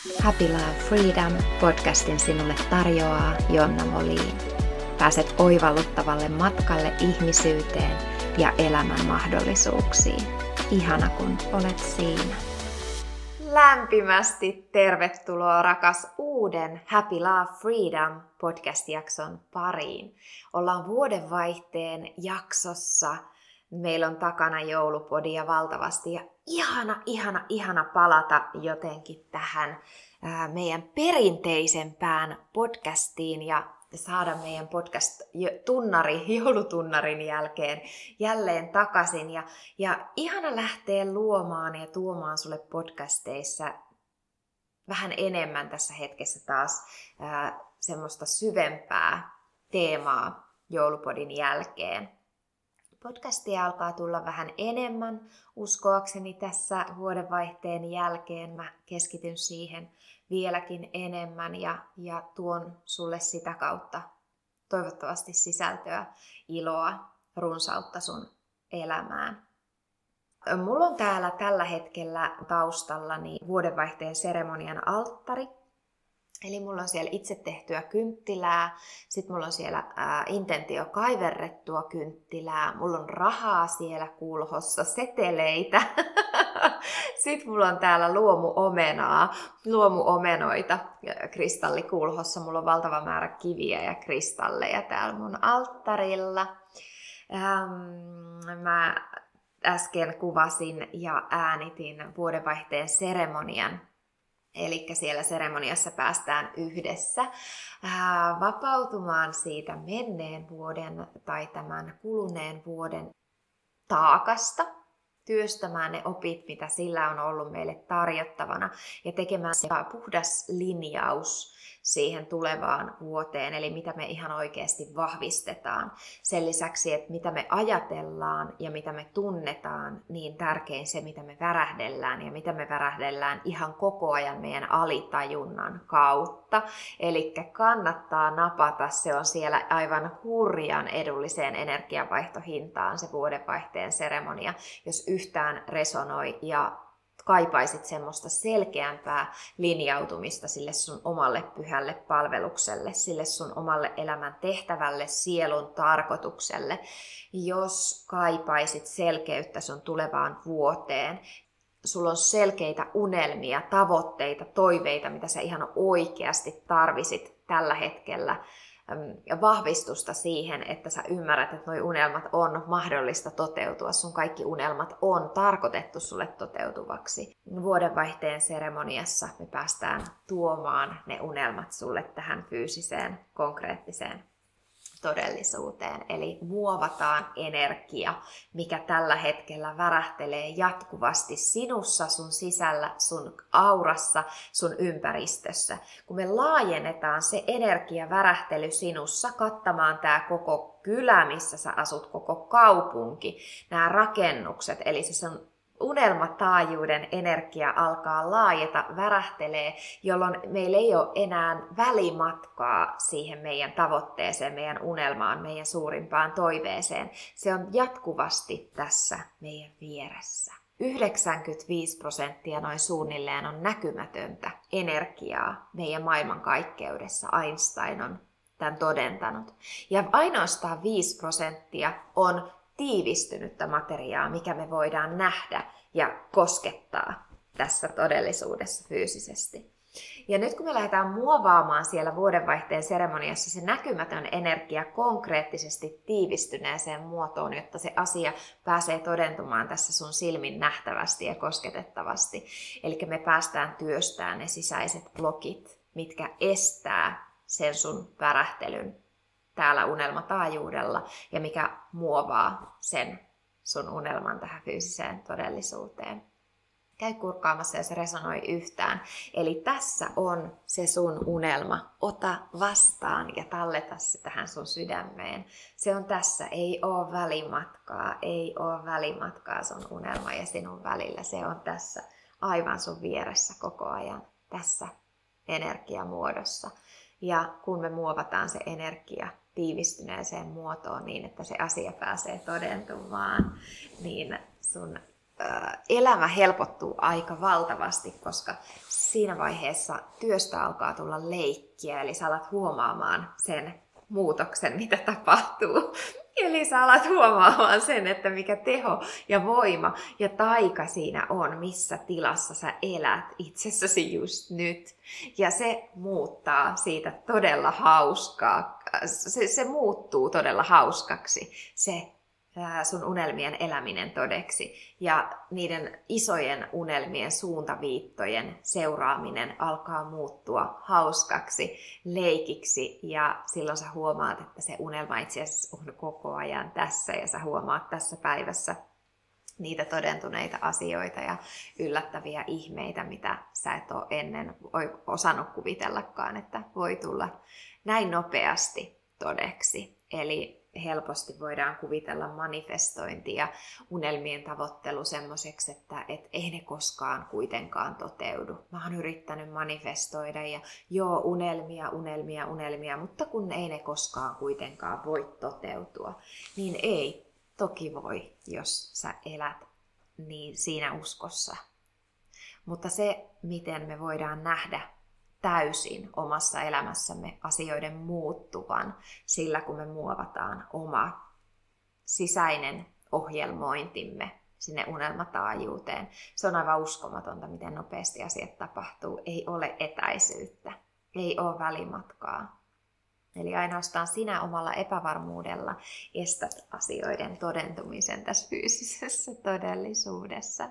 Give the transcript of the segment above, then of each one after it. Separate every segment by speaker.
Speaker 1: Happy Love Freedom podcastin sinulle tarjoaa Jonna Moliin. Pääset oivalluttavalle matkalle ihmisyyteen ja elämän mahdollisuuksiin. Ihana kun olet siinä. Lämpimästi tervetuloa rakas uuden Happy Love Freedom podcast-jakson pariin. Ollaan vuodenvaihteen jaksossa. Meillä on takana joulupodia valtavasti ja ihana, ihana, ihana palata jotenkin tähän meidän perinteisempään podcastiin ja saada meidän podcast-tunnari, joulutunnarin jälkeen jälleen takaisin. Ja, ja ihana lähteä luomaan ja tuomaan sulle podcasteissa vähän enemmän tässä hetkessä taas ää, semmoista syvempää teemaa joulupodin jälkeen. Podcastia alkaa tulla vähän enemmän uskoakseni tässä vuodenvaihteen jälkeen. Mä keskityn siihen vieläkin enemmän ja, ja tuon sulle sitä kautta toivottavasti sisältöä, iloa, runsautta sun elämään. Mulla on täällä tällä hetkellä taustallani vuodenvaihteen seremonian alttari, Eli mulla on siellä itse tehtyä kynttilää, sitten mulla on siellä ää, intentio kaiverrettua kynttilää, mulla on rahaa siellä kulhossa, seteleitä. sitten mulla on täällä luomuomenaa, luomuomenoita kristallikulhossa. Mulla on valtava määrä kiviä ja kristalleja täällä mun alttarilla. Ähm, mä äsken kuvasin ja äänitin vuodenvaihteen seremonian Eli siellä seremoniassa päästään yhdessä vapautumaan siitä menneen vuoden tai tämän kuluneen vuoden taakasta, työstämään ne opit, mitä sillä on ollut meille tarjottavana ja tekemään se puhdas linjaus siihen tulevaan vuoteen, eli mitä me ihan oikeasti vahvistetaan. Sen lisäksi, että mitä me ajatellaan ja mitä me tunnetaan, niin tärkein se, mitä me värähdellään ja mitä me värähdellään ihan koko ajan meidän alitajunnan kautta. Eli kannattaa napata, se on siellä aivan hurjan edulliseen energiavaihtohintaan se vuodenvaihteen seremonia, jos yhtään resonoi ja kaipaisit semmoista selkeämpää linjautumista sille sun omalle pyhälle palvelukselle, sille sun omalle elämän tehtävälle, sielun tarkoitukselle, jos kaipaisit selkeyttä sun tulevaan vuoteen, sulla on selkeitä unelmia, tavoitteita, toiveita, mitä sä ihan oikeasti tarvisit tällä hetkellä vahvistusta siihen, että sä ymmärrät, että nuo unelmat on mahdollista toteutua. Sun kaikki unelmat on tarkoitettu sulle toteutuvaksi. Vuodenvaihteen seremoniassa me päästään tuomaan ne unelmat sulle tähän fyysiseen, konkreettiseen todellisuuteen. Eli muovataan energia, mikä tällä hetkellä värähtelee jatkuvasti sinussa, sun sisällä, sun aurassa, sun ympäristössä. Kun me laajennetaan se energiavärähtely sinussa kattamaan tämä koko kylä, missä sä asut, koko kaupunki, nämä rakennukset, eli se on unelmataajuuden energia alkaa laajeta, värähtelee, jolloin meillä ei ole enää välimatkaa siihen meidän tavoitteeseen, meidän unelmaan, meidän suurimpaan toiveeseen. Se on jatkuvasti tässä meidän vieressä. 95 prosenttia noin suunnilleen on näkymätöntä energiaa meidän maailmankaikkeudessa. Einstein on tämän todentanut. Ja ainoastaan 5 prosenttia on tiivistynyttä materiaa, mikä me voidaan nähdä ja koskettaa tässä todellisuudessa fyysisesti. Ja nyt kun me lähdetään muovaamaan siellä vuodenvaihteen seremoniassa se näkymätön energia konkreettisesti tiivistyneeseen muotoon, jotta se asia pääsee todentumaan tässä sun silmin nähtävästi ja kosketettavasti. Eli me päästään työstämään ne sisäiset blokit, mitkä estää sen sun värähtelyn täällä unelmataajuudella ja mikä muovaa sen sun unelman tähän fyysiseen todellisuuteen. Käy kurkkaamassa, jos resonoi yhtään. Eli tässä on se sun unelma. Ota vastaan ja talleta se tähän sun sydämeen. Se on tässä. Ei oo välimatkaa. Ei oo välimatkaa sun unelma ja sinun välillä. Se on tässä aivan sun vieressä koko ajan. Tässä energiamuodossa. Ja kun me muovataan se energia tiivistyneeseen muotoon niin, että se asia pääsee todentumaan, niin sun elämä helpottuu aika valtavasti, koska siinä vaiheessa työstä alkaa tulla leikkiä, eli sä alat huomaamaan sen muutoksen, mitä tapahtuu. Eli sä alat huomaamaan sen, että mikä teho ja voima ja taika siinä on, missä tilassa sä elät itsessäsi just nyt. Ja se muuttaa siitä todella hauskaa. Se, se muuttuu todella hauskaksi, se sun unelmien eläminen todeksi. Ja niiden isojen unelmien suuntaviittojen seuraaminen alkaa muuttua hauskaksi, leikiksi ja silloin sä huomaat, että se unelma itse asiassa on koko ajan tässä ja sä huomaat tässä päivässä niitä todentuneita asioita ja yllättäviä ihmeitä, mitä sä et ole ennen osannut kuvitellakaan, että voi tulla näin nopeasti todeksi. Eli helposti voidaan kuvitella manifestointi ja unelmien tavoittelu semmoiseksi, että et ei ne koskaan kuitenkaan toteudu. Mä oon yrittänyt manifestoida ja joo, unelmia, unelmia, unelmia, mutta kun ei ne koskaan kuitenkaan voi toteutua, niin ei, toki voi, jos sä elät niin siinä uskossa. Mutta se, miten me voidaan nähdä täysin omassa elämässämme asioiden muuttuvan sillä, kun me muovataan oma sisäinen ohjelmointimme sinne unelmataajuuteen. Se on aivan uskomatonta, miten nopeasti asiat tapahtuu. Ei ole etäisyyttä, ei ole välimatkaa. Eli ainoastaan sinä omalla epävarmuudella estät asioiden todentumisen tässä fyysisessä todellisuudessa.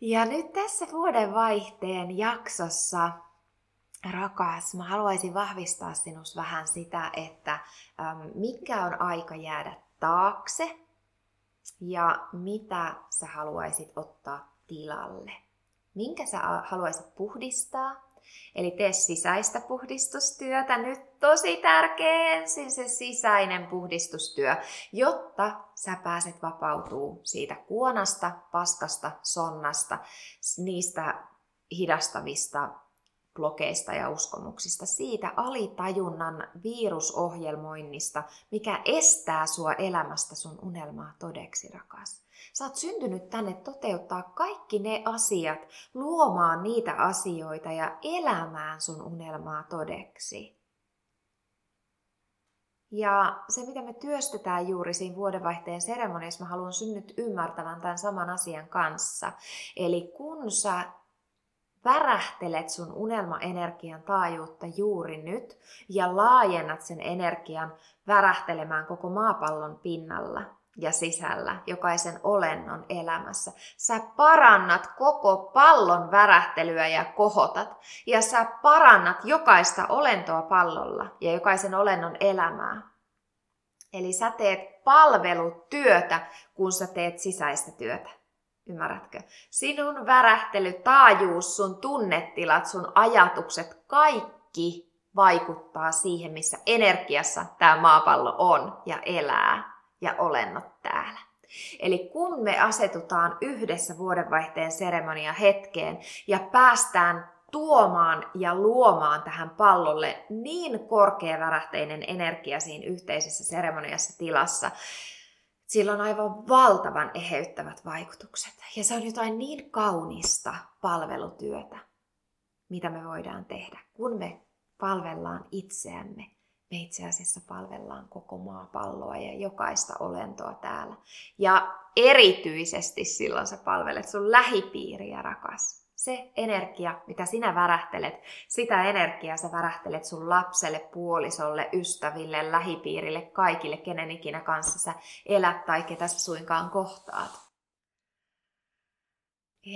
Speaker 1: Ja nyt tässä vuodenvaihteen jaksossa rakas, mä haluaisin vahvistaa sinusta vähän sitä, että mikä on aika jäädä taakse ja mitä sä haluaisit ottaa tilalle. Minkä sä haluaisit puhdistaa? Eli tee sisäistä puhdistustyötä. Nyt tosi tärkeä ensin se sisäinen puhdistustyö, jotta sä pääset vapautuu siitä kuonasta, paskasta, sonnasta, niistä hidastavista blokeista ja uskomuksista, siitä alitajunnan virusohjelmoinnista, mikä estää sua elämästä sun unelmaa todeksi, rakas. Sä oot syntynyt tänne toteuttaa kaikki ne asiat, luomaan niitä asioita ja elämään sun unelmaa todeksi. Ja se, mitä me työstetään juuri siinä vuodenvaihteen seremoniassa, mä haluan synnyt ymmärtävän tämän saman asian kanssa. Eli kun sä värähtelet sun unelmaenergian taajuutta juuri nyt ja laajennat sen energian värähtelemään koko maapallon pinnalla ja sisällä, jokaisen olennon elämässä. Sä parannat koko pallon värähtelyä ja kohotat. Ja sä parannat jokaista olentoa pallolla ja jokaisen olennon elämää. Eli sä teet palvelutyötä, kun sä teet sisäistä työtä. Ymmärrätkö? Sinun värähtely, taajuus, sun tunnetilat, sun ajatukset, kaikki vaikuttaa siihen, missä energiassa tämä maapallo on ja elää ja olennot täällä. Eli kun me asetutaan yhdessä vuodenvaihteen seremonia hetkeen ja päästään tuomaan ja luomaan tähän pallolle niin korkeavärähteinen energia siinä yhteisessä seremoniassa tilassa, sillä on aivan valtavan eheyttävät vaikutukset. Ja se on jotain niin kaunista palvelutyötä, mitä me voidaan tehdä. Kun me palvellaan itseämme, me itse asiassa palvellaan koko maapalloa ja jokaista olentoa täällä. Ja erityisesti silloin sä palvelet sun lähipiiriä, rakas se energia, mitä sinä värähtelet, sitä energiaa sä värähtelet sun lapselle, puolisolle, ystäville, lähipiirille, kaikille, kenen ikinä kanssa sä elät tai ketä sä suinkaan kohtaat.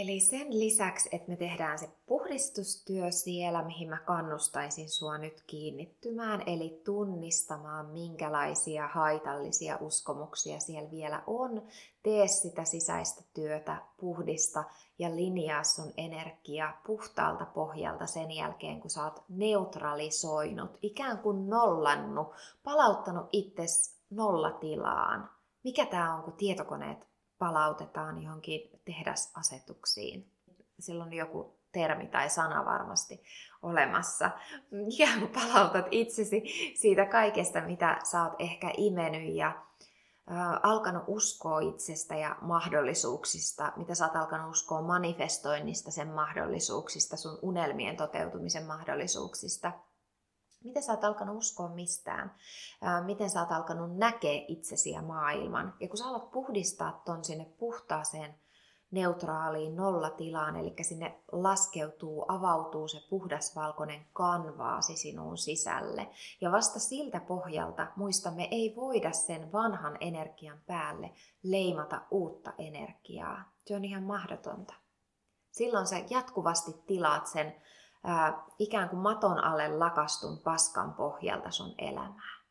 Speaker 1: Eli sen lisäksi, että me tehdään se puhdistustyö siellä, mihin mä kannustaisin sua nyt kiinnittymään, eli tunnistamaan, minkälaisia haitallisia uskomuksia siellä vielä on. Tee sitä sisäistä työtä, puhdista ja linjaa sun energia puhtaalta pohjalta sen jälkeen, kun sä oot neutralisoinut, ikään kuin nollannut, palauttanut itses nollatilaan. Mikä tämä on, kun tietokoneet palautetaan johonkin tehdasasetuksiin. Silloin joku termi tai sana varmasti olemassa. Ja palautat itsesi siitä kaikesta, mitä sä oot ehkä imenyt ja alkanut uskoa itsestä ja mahdollisuuksista, mitä sä oot alkanut uskoa manifestoinnista, sen mahdollisuuksista, sun unelmien toteutumisen mahdollisuuksista. Miten sä oot alkanut uskoa mistään? Miten sä oot alkanut näkeä itsesi ja maailman? Ja kun sä alat puhdistaa ton sinne puhtaaseen neutraaliin nollatilaan, eli sinne laskeutuu, avautuu se puhdasvalkoinen kanvaasi sinun sisälle. Ja vasta siltä pohjalta, muistamme, ei voida sen vanhan energian päälle leimata uutta energiaa. Se on ihan mahdotonta. Silloin sä jatkuvasti tilaat sen ää, ikään kuin maton alle lakastun paskan pohjalta sun elämää.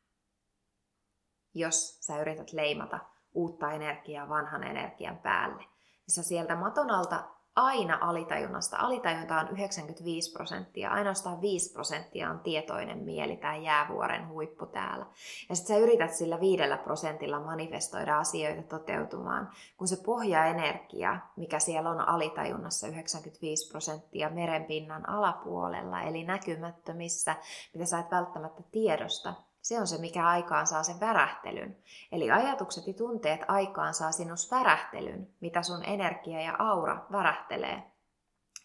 Speaker 1: Jos sä yrität leimata uutta energiaa vanhan energian päälle sä sieltä maton alta aina alitajunnasta, alitajunta on 95 prosenttia, ainoastaan 5 prosenttia on tietoinen mieli, tämä jäävuoren huippu täällä. Ja sitten sä yrität sillä viidellä prosentilla manifestoida asioita toteutumaan, kun se pohjaenergia, mikä siellä on alitajunnassa 95 prosenttia merenpinnan alapuolella, eli näkymättömissä, mitä sä et välttämättä tiedosta, se on se, mikä aikaan saa sen värähtelyn. Eli ajatukset ja tunteet aikaan saa sinus värähtelyn, mitä sun energia ja aura värähtelee.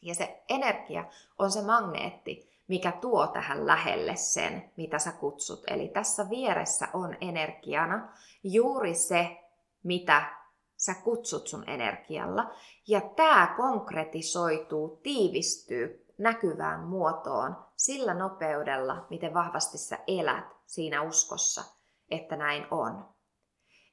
Speaker 1: Ja se energia on se magneetti, mikä tuo tähän lähelle sen, mitä sä kutsut. Eli tässä vieressä on energiana juuri se, mitä sä kutsut sun energialla. Ja tämä konkretisoituu, tiivistyy näkyvään muotoon sillä nopeudella, miten vahvasti sä elät siinä uskossa, että näin on.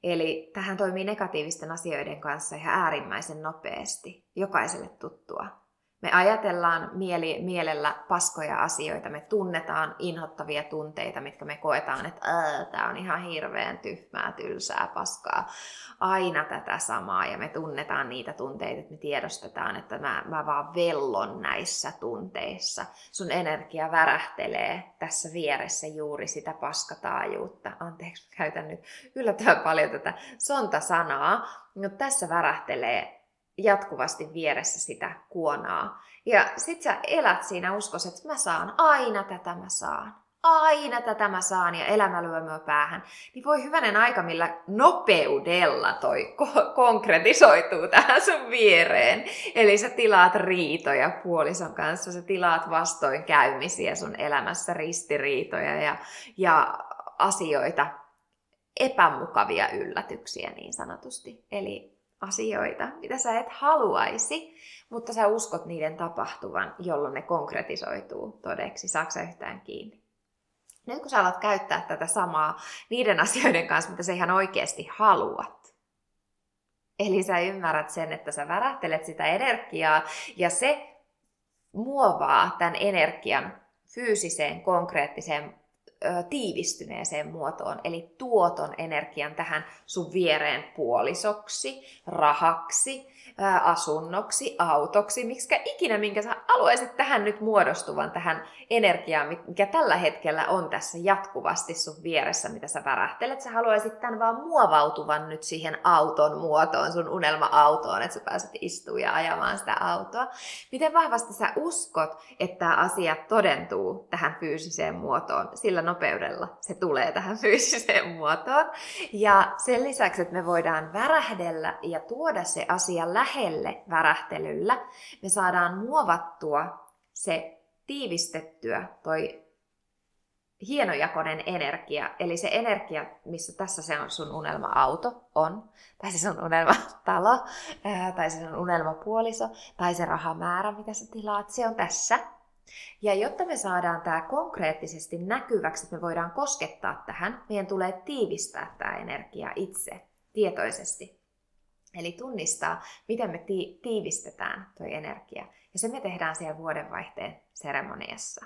Speaker 1: Eli tähän toimii negatiivisten asioiden kanssa ihan äärimmäisen nopeasti, jokaiselle tuttua. Me ajatellaan mieli, mielellä paskoja asioita, me tunnetaan inhottavia tunteita, mitkä me koetaan, että tämä on ihan hirveän tyhmää, tylsää paskaa. Aina tätä samaa ja me tunnetaan niitä tunteita, että me tiedostetaan, että mä, mä vaan vellon näissä tunteissa. Sun energia värähtelee tässä vieressä juuri sitä paskataajuutta. Anteeksi, käytän nyt yllättävän paljon tätä sonta-sanaa, mutta tässä värähtelee jatkuvasti vieressä sitä kuonaa. Ja sit sä elät siinä uskossa, että mä saan, aina tätä mä saan. Aina tätä mä saan ja elämä lyö myö päähän. Niin voi hyvänen aika, millä nopeudella toi ko- konkretisoituu tähän sun viereen. Eli sä tilaat riitoja puolison kanssa, sä tilaat vastoinkäymisiä sun elämässä, ristiriitoja ja, ja asioita, epämukavia yllätyksiä niin sanotusti. Eli asioita, mitä sä et haluaisi, mutta sä uskot niiden tapahtuvan, jolloin ne konkretisoituu todeksi. Saaksa yhtään kiinni? Nyt kun sä alat käyttää tätä samaa niiden asioiden kanssa, mitä sä ihan oikeasti haluat, Eli sä ymmärrät sen, että sä värähtelet sitä energiaa ja se muovaa tämän energian fyysiseen, konkreettiseen tiivistyneeseen muotoon, eli tuoton energian tähän sun viereen puolisoksi, rahaksi, asunnoksi, autoksi, miksi ikinä minkä sä haluaisit tähän nyt muodostuvan, tähän energiaan, mikä tällä hetkellä on tässä jatkuvasti sun vieressä, mitä sä värähtelet. Sä haluaisit tämän vaan muovautuvan nyt siihen auton muotoon, sun unelma-autoon, että sä pääset istumaan ja ajamaan sitä autoa. Miten vahvasti sä uskot, että tämä asia todentuu tähän fyysiseen muotoon sillä nopeudella se tulee tähän fyysiseen muotoon. Ja sen lisäksi, että me voidaan värähdellä ja tuoda se asia lähelle värähtelyllä, me saadaan muovattua se tiivistettyä toi hienojakoinen energia, eli se energia, missä tässä se on sun unelma-auto, on, tai se sun unelmatalo, tai se sun unelmapuoliso, tai se rahamäärä, mitä sä tilaat, se on tässä. Ja jotta me saadaan tämä konkreettisesti näkyväksi, että me voidaan koskettaa tähän, meidän tulee tiivistää tämä energia itse tietoisesti. Eli tunnistaa, miten me ti- tiivistetään tuo energia. Ja se me tehdään siellä vuodenvaihteen seremoniassa.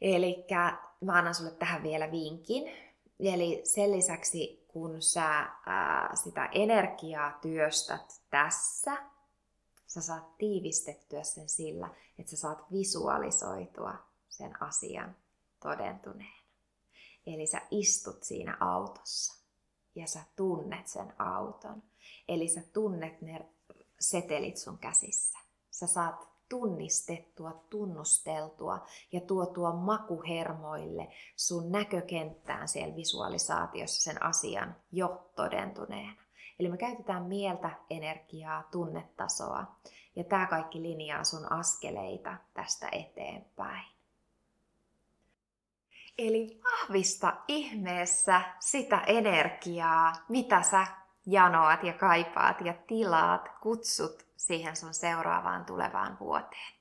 Speaker 1: Eli mä annan sulle tähän vielä vinkin. Eli sen lisäksi, kun sä ää, sitä energiaa työstät tässä, sä saat tiivistettyä sen sillä, että sä saat visualisoitua sen asian todentuneena. Eli sä istut siinä autossa ja sä tunnet sen auton. Eli sä tunnet ne setelit sun käsissä. Sä saat tunnistettua, tunnusteltua ja tuotua makuhermoille sun näkökenttään siellä visualisaatiossa sen asian jo todentuneena. Eli me käytetään mieltä, energiaa, tunnetasoa ja tämä kaikki linjaa sun askeleita tästä eteenpäin. Eli vahvista ihmeessä sitä energiaa, mitä sä janoat ja kaipaat ja tilaat, kutsut siihen sun seuraavaan tulevaan vuoteen.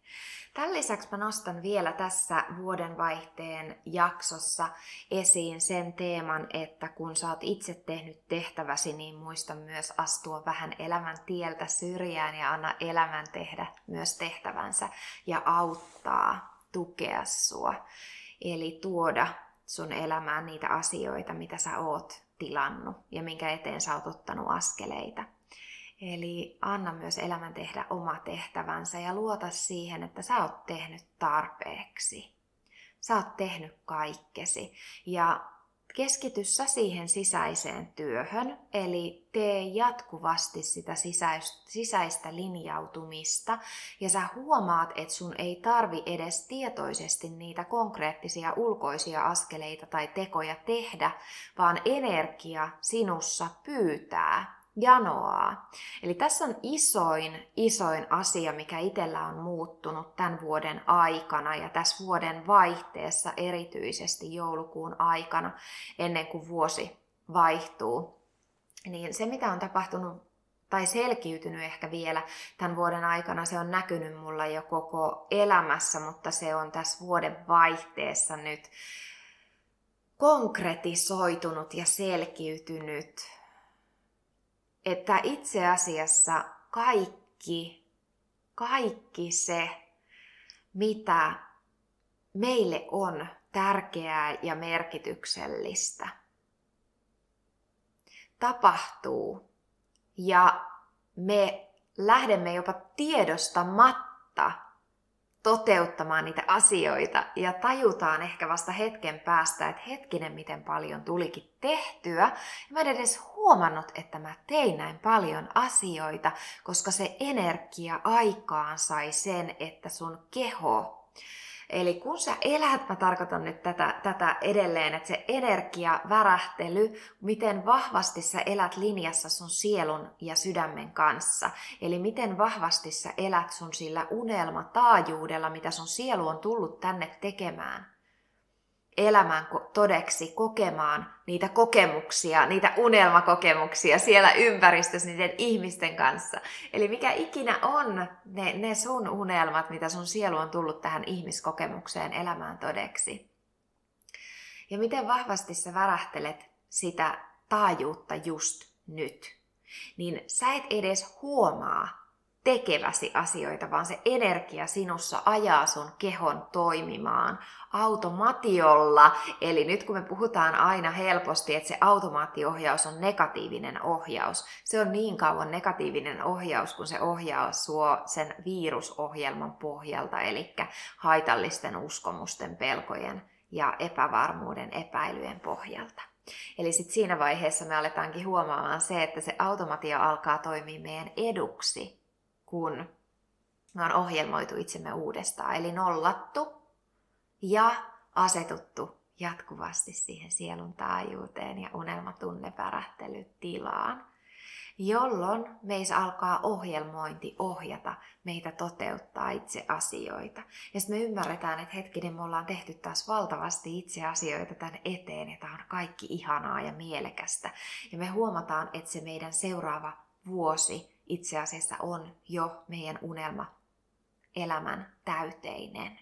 Speaker 1: Tämän lisäksi mä nostan vielä tässä vuodenvaihteen jaksossa esiin sen teeman, että kun sä oot itse tehnyt tehtäväsi, niin muista myös astua vähän elämän tieltä syrjään ja anna elämän tehdä myös tehtävänsä ja auttaa, tukea sua. Eli tuoda sun elämään niitä asioita, mitä sä oot tilannut ja minkä eteen sä oot ottanut askeleita. Eli anna myös elämän tehdä oma tehtävänsä ja luota siihen, että sä oot tehnyt tarpeeksi. Sä oot tehnyt kaikkesi. Ja keskity sä siihen sisäiseen työhön, eli tee jatkuvasti sitä sisäistä linjautumista, ja sä huomaat, että sun ei tarvi edes tietoisesti niitä konkreettisia ulkoisia askeleita tai tekoja tehdä, vaan energia sinussa pyytää janoaa. Eli tässä on isoin, isoin asia, mikä itsellä on muuttunut tämän vuoden aikana ja tässä vuoden vaihteessa erityisesti joulukuun aikana ennen kuin vuosi vaihtuu. Niin se, mitä on tapahtunut tai selkiytynyt ehkä vielä tämän vuoden aikana, se on näkynyt mulla jo koko elämässä, mutta se on tässä vuoden vaihteessa nyt konkretisoitunut ja selkiytynyt että itse asiassa kaikki, kaikki se, mitä meille on tärkeää ja merkityksellistä, tapahtuu. Ja me lähdemme jopa tiedostamatta toteuttamaan niitä asioita ja tajutaan ehkä vasta hetken päästä, että hetkinen miten paljon tulikin tehtyä. Mä en edes huomannut, että mä tein näin paljon asioita, koska se energia aikaan sai sen, että sun keho Eli kun sä elät, mä tarkoitan nyt tätä, tätä edelleen, että se energia, värähtely, miten vahvasti sä elät linjassa sun sielun ja sydämen kanssa. Eli miten vahvasti sä elät sun sillä unelmataajuudella, mitä sun sielu on tullut tänne tekemään elämän todeksi kokemaan niitä kokemuksia, niitä unelmakokemuksia siellä ympäristössä niiden ihmisten kanssa. Eli mikä ikinä on ne, ne sun unelmat, mitä sun sielu on tullut tähän ihmiskokemukseen elämään todeksi. Ja miten vahvasti sä värähtelet sitä taajuutta just nyt. Niin sä et edes huomaa, tekeväsi asioita, vaan se energia sinussa ajaa sun kehon toimimaan automatiolla. Eli nyt kun me puhutaan aina helposti, että se automaattiohjaus on negatiivinen ohjaus, se on niin kauan negatiivinen ohjaus, kun se ohjaa sua sen virusohjelman pohjalta, eli haitallisten uskomusten, pelkojen ja epävarmuuden, epäilyjen pohjalta. Eli sitten siinä vaiheessa me aletaankin huomaamaan se, että se automatio alkaa toimia meidän eduksi, kun me on ohjelmoitu itsemme uudestaan. Eli nollattu ja asetuttu jatkuvasti siihen sielun taajuuteen ja unelmatunnevärähtelytilaan, jolloin meissä alkaa ohjelmointi ohjata meitä toteuttaa itse asioita. Ja sitten me ymmärretään, että hetkinen, me ollaan tehty taas valtavasti itse asioita tämän eteen, ja tämä on kaikki ihanaa ja mielekästä. Ja me huomataan, että se meidän seuraava vuosi itse asiassa on jo meidän unelma elämän täyteinen.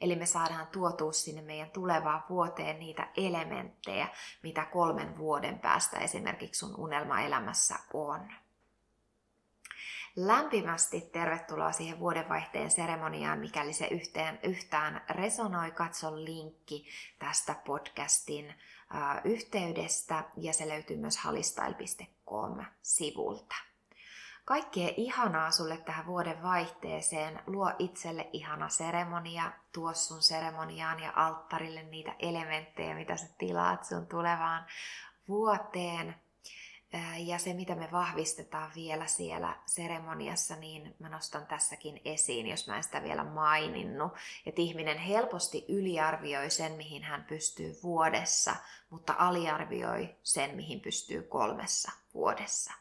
Speaker 1: Eli me saadaan tuotua sinne meidän tulevaan vuoteen niitä elementtejä, mitä kolmen vuoden päästä esimerkiksi sun unelmaelämässä on. Lämpimästi tervetuloa siihen vuodenvaihteen seremoniaan, mikäli se yhteen, yhtään resonoi. Katso linkki tästä podcastin yhteydestä ja se löytyy myös halistail.com-sivulta. Kaikkea ihanaa sulle tähän vuoden vaihteeseen. Luo itselle ihana seremonia. Tuo sun seremoniaan ja alttarille niitä elementtejä, mitä sä tilaat sun tulevaan vuoteen. Ja se, mitä me vahvistetaan vielä siellä seremoniassa, niin mä nostan tässäkin esiin, jos mä en sitä vielä maininnut. Että ihminen helposti yliarvioi sen, mihin hän pystyy vuodessa, mutta aliarvioi sen, mihin pystyy kolmessa vuodessa.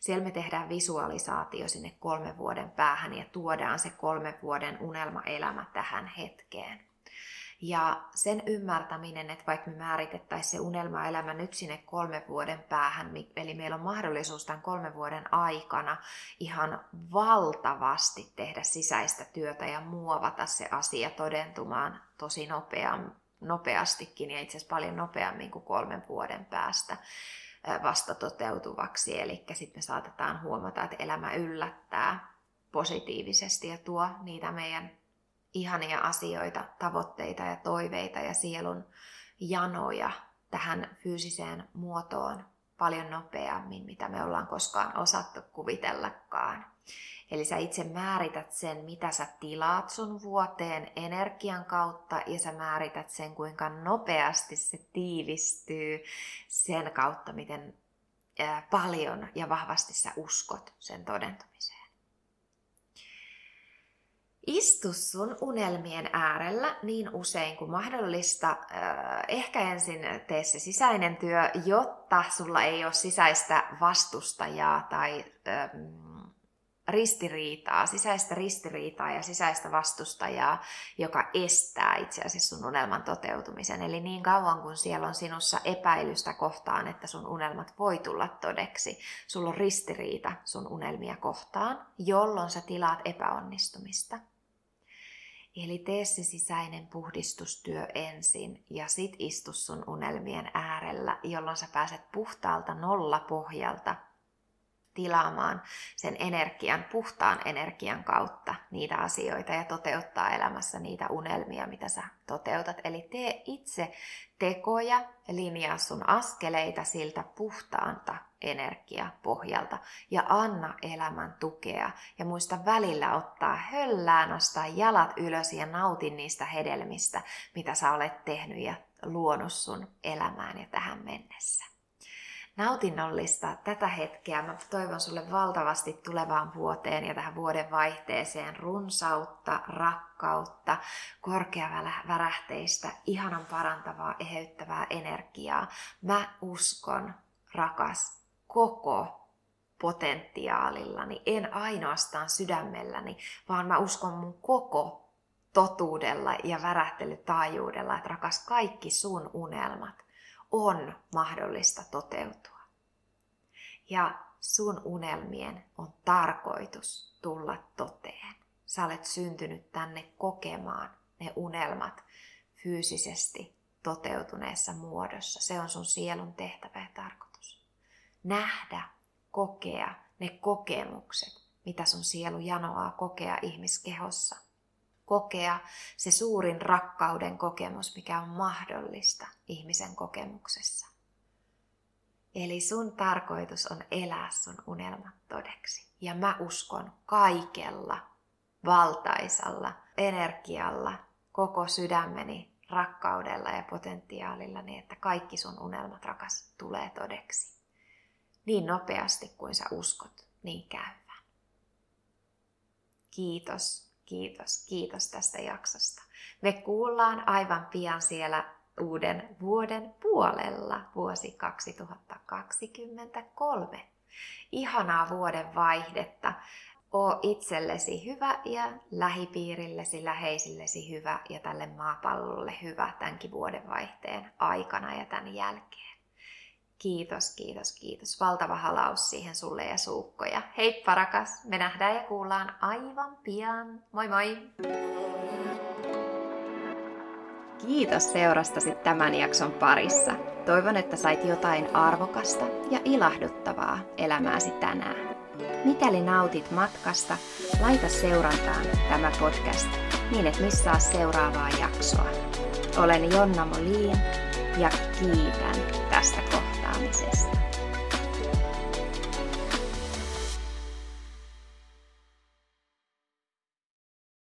Speaker 1: Siellä me tehdään visualisaatio sinne kolmen vuoden päähän ja tuodaan se kolmen vuoden unelmaelämä tähän hetkeen. Ja sen ymmärtäminen, että vaikka me määritettäisiin se unelmaelämä nyt sinne kolmen vuoden päähän, eli meillä on mahdollisuus tämän kolmen vuoden aikana ihan valtavasti tehdä sisäistä työtä ja muovata se asia todentumaan tosi nopeam, nopeastikin ja itse asiassa paljon nopeammin kuin kolmen vuoden päästä vasta toteutuvaksi. Eli sitten me saatetaan huomata, että elämä yllättää positiivisesti ja tuo niitä meidän ihania asioita, tavoitteita ja toiveita ja sielun janoja tähän fyysiseen muotoon paljon nopeammin, mitä me ollaan koskaan osattu kuvitellakaan. Eli sä itse määrität sen, mitä sä tilaat sun vuoteen energian kautta ja sä määrität sen, kuinka nopeasti se tiivistyy sen kautta, miten paljon ja vahvasti sä uskot sen todentumiseen. Istu sun unelmien äärellä niin usein kuin mahdollista. Ehkä ensin tee se sisäinen työ, jotta sulla ei ole sisäistä vastustajaa tai ristiriitaa, sisäistä ristiriitaa ja sisäistä vastustajaa, joka estää itse asiassa sun unelman toteutumisen. Eli niin kauan kun siellä on sinussa epäilystä kohtaan, että sun unelmat voi tulla todeksi, sulla on ristiriita sun unelmia kohtaan, jolloin sä tilaat epäonnistumista. Eli tee se sisäinen puhdistustyö ensin ja sit istu sun unelmien äärellä, jolloin sä pääset puhtaalta nollapohjalta tilaamaan sen energian, puhtaan energian kautta niitä asioita ja toteuttaa elämässä niitä unelmia, mitä sä toteutat. Eli tee itse tekoja, linjaa sun askeleita siltä puhtaanta energiapohjalta ja anna elämän tukea. Ja muista välillä ottaa höllää, nostaa jalat ylös ja nautin niistä hedelmistä, mitä sä olet tehnyt ja luonut sun elämään ja tähän mennessä nautinnollista tätä hetkeä. Mä toivon sulle valtavasti tulevaan vuoteen ja tähän vuoden vaihteeseen runsautta, rakkautta, korkeavärähteistä, ihanan parantavaa, eheyttävää energiaa. Mä uskon, rakas, koko potentiaalillani, en ainoastaan sydämelläni, vaan mä uskon mun koko totuudella ja värähtelytaajuudella, että rakas, kaikki sun unelmat on mahdollista toteutua. Ja sun unelmien on tarkoitus tulla toteen. Sä olet syntynyt tänne kokemaan ne unelmat fyysisesti toteutuneessa muodossa. Se on sun sielun tehtävä ja tarkoitus. Nähdä, kokea ne kokemukset, mitä sun sielu janoaa kokea ihmiskehossa – kokea se suurin rakkauden kokemus, mikä on mahdollista ihmisen kokemuksessa. Eli sun tarkoitus on elää sun unelmat todeksi. Ja mä uskon kaikella valtaisalla energialla, koko sydämeni rakkaudella ja potentiaalilla, niin että kaikki sun unelmat rakas tulee todeksi. Niin nopeasti kuin sä uskot, niin käyvän. Kiitos Kiitos, kiitos tästä jaksosta. Me kuullaan aivan pian siellä uuden vuoden puolella, vuosi 2023. Ihanaa vuoden vaihdetta. Oo itsellesi hyvä ja lähipiirillesi, läheisillesi hyvä ja tälle maapallolle hyvä tämänkin vuoden vaihteen aikana ja tämän jälkeen. Kiitos, kiitos, kiitos. Valtava halaus siihen sulle ja suukkoja. Heippa rakas, me nähdään ja kuullaan aivan pian. Moi moi! Kiitos seurastasi tämän jakson parissa. Toivon, että sait jotain arvokasta ja ilahduttavaa elämääsi tänään. Mikäli nautit matkasta, laita seurantaan tämä podcast niin et missaa seuraavaa jaksoa. Olen Jonna Molin ja kiitän tästä kohtaa. pharmacist.